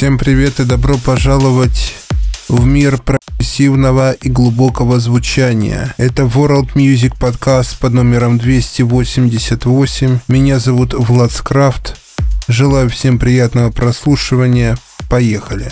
Всем привет и добро пожаловать в мир прогрессивного и глубокого звучания. Это World Music подкаст под номером 288. Меня зовут Влад Скрафт. Желаю всем приятного прослушивания. Поехали.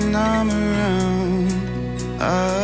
When I'm around, I'll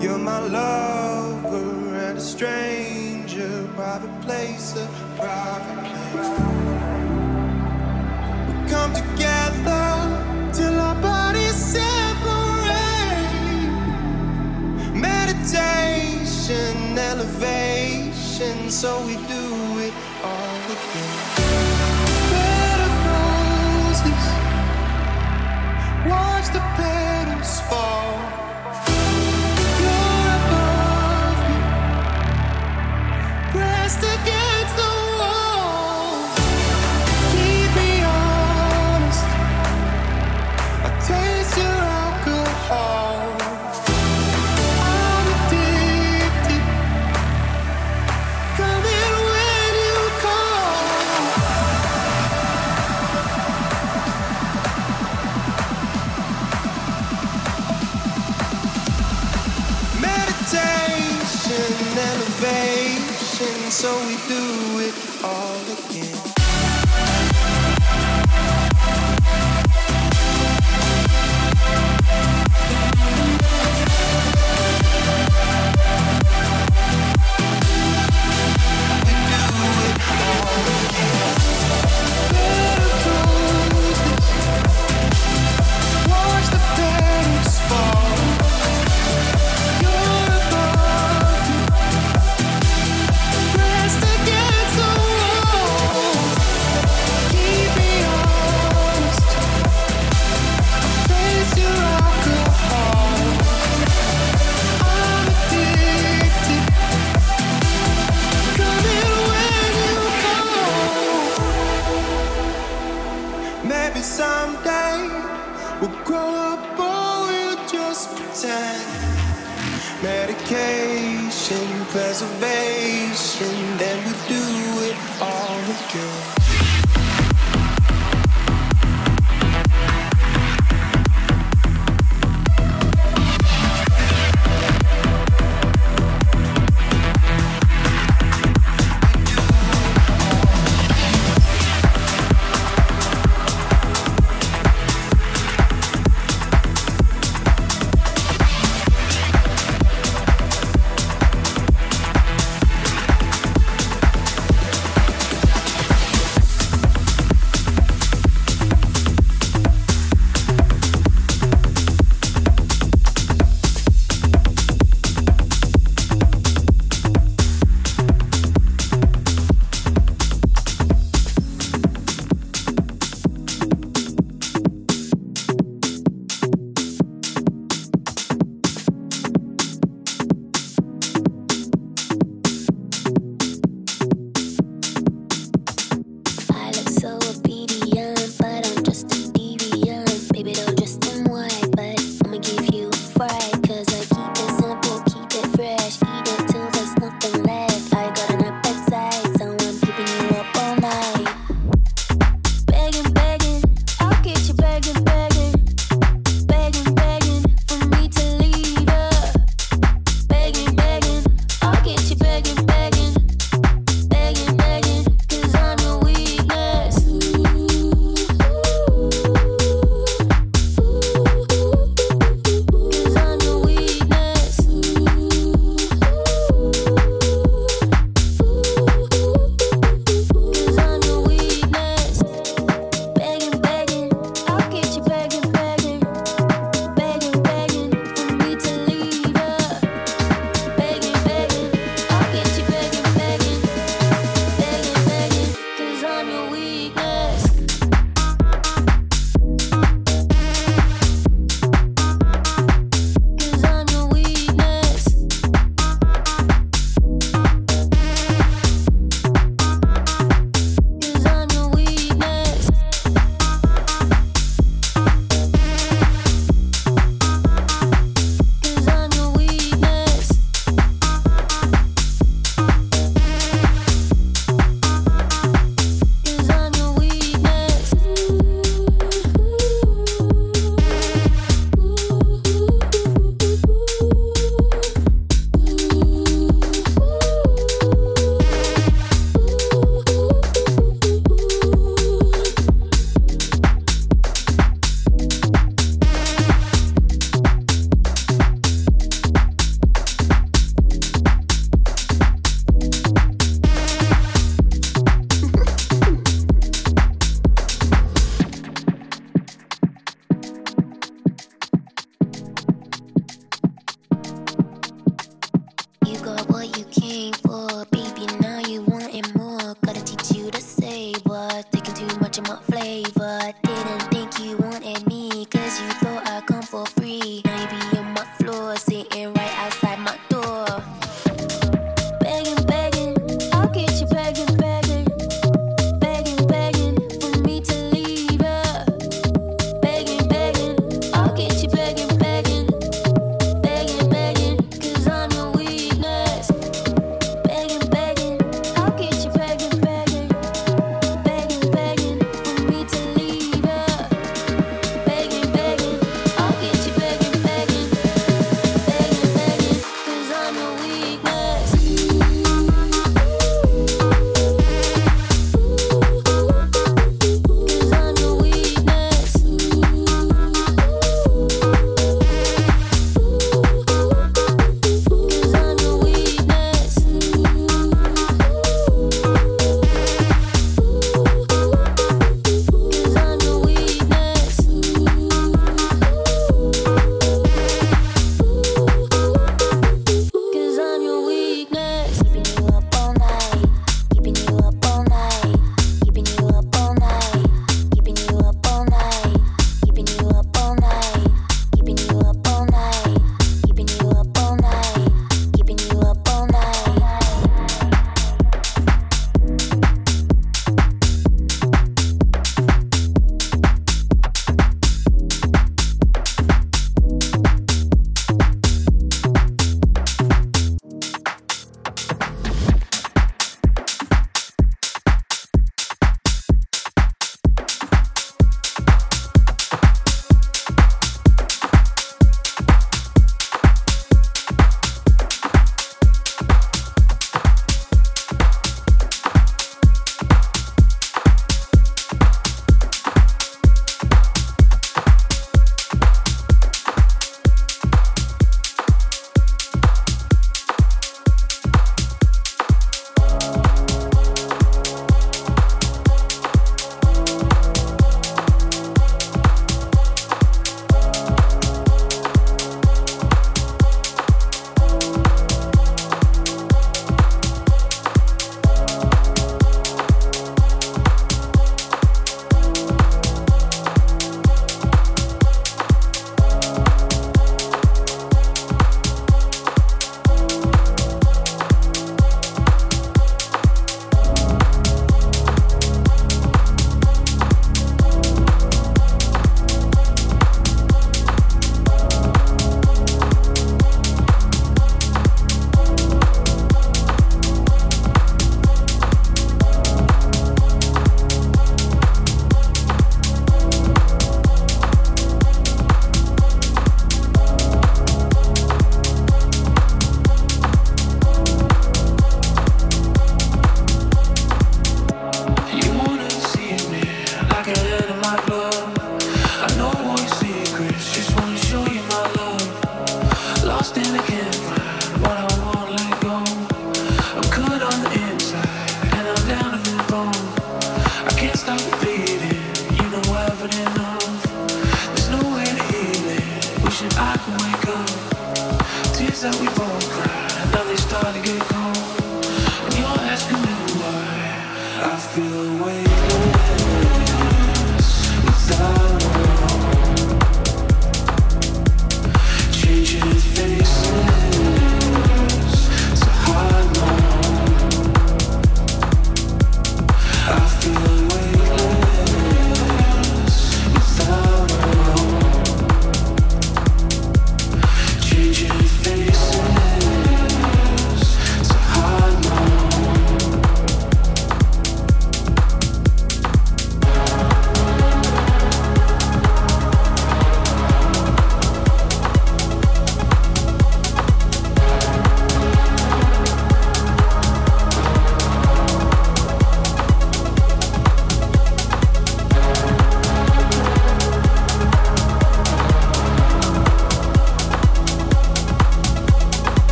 You're my lover and a stranger, private place, a private place. We come together till our bodies separate. Meditation, elevation, so we do.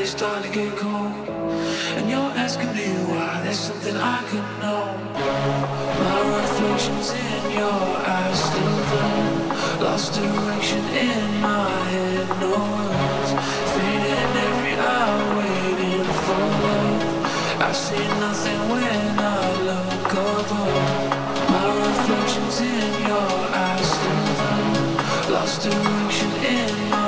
Cry, now they start to get cold. And you're asking me why, there's something I could know. My reflections in your eyes still glow. Lost direction in my head, no words. Fading every hour, waiting for love. I see nothing when I look above. My reflections in your eyes still glow. Lost direction in my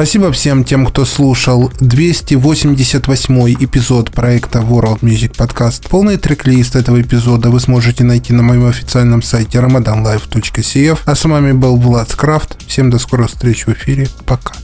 Спасибо всем тем, кто слушал 288 эпизод проекта World Music Podcast. Полный трек-лист этого эпизода вы сможете найти на моем официальном сайте ramadanlife.cf. А с вами был Влад Скрафт. Всем до скорых встреч в эфире. Пока.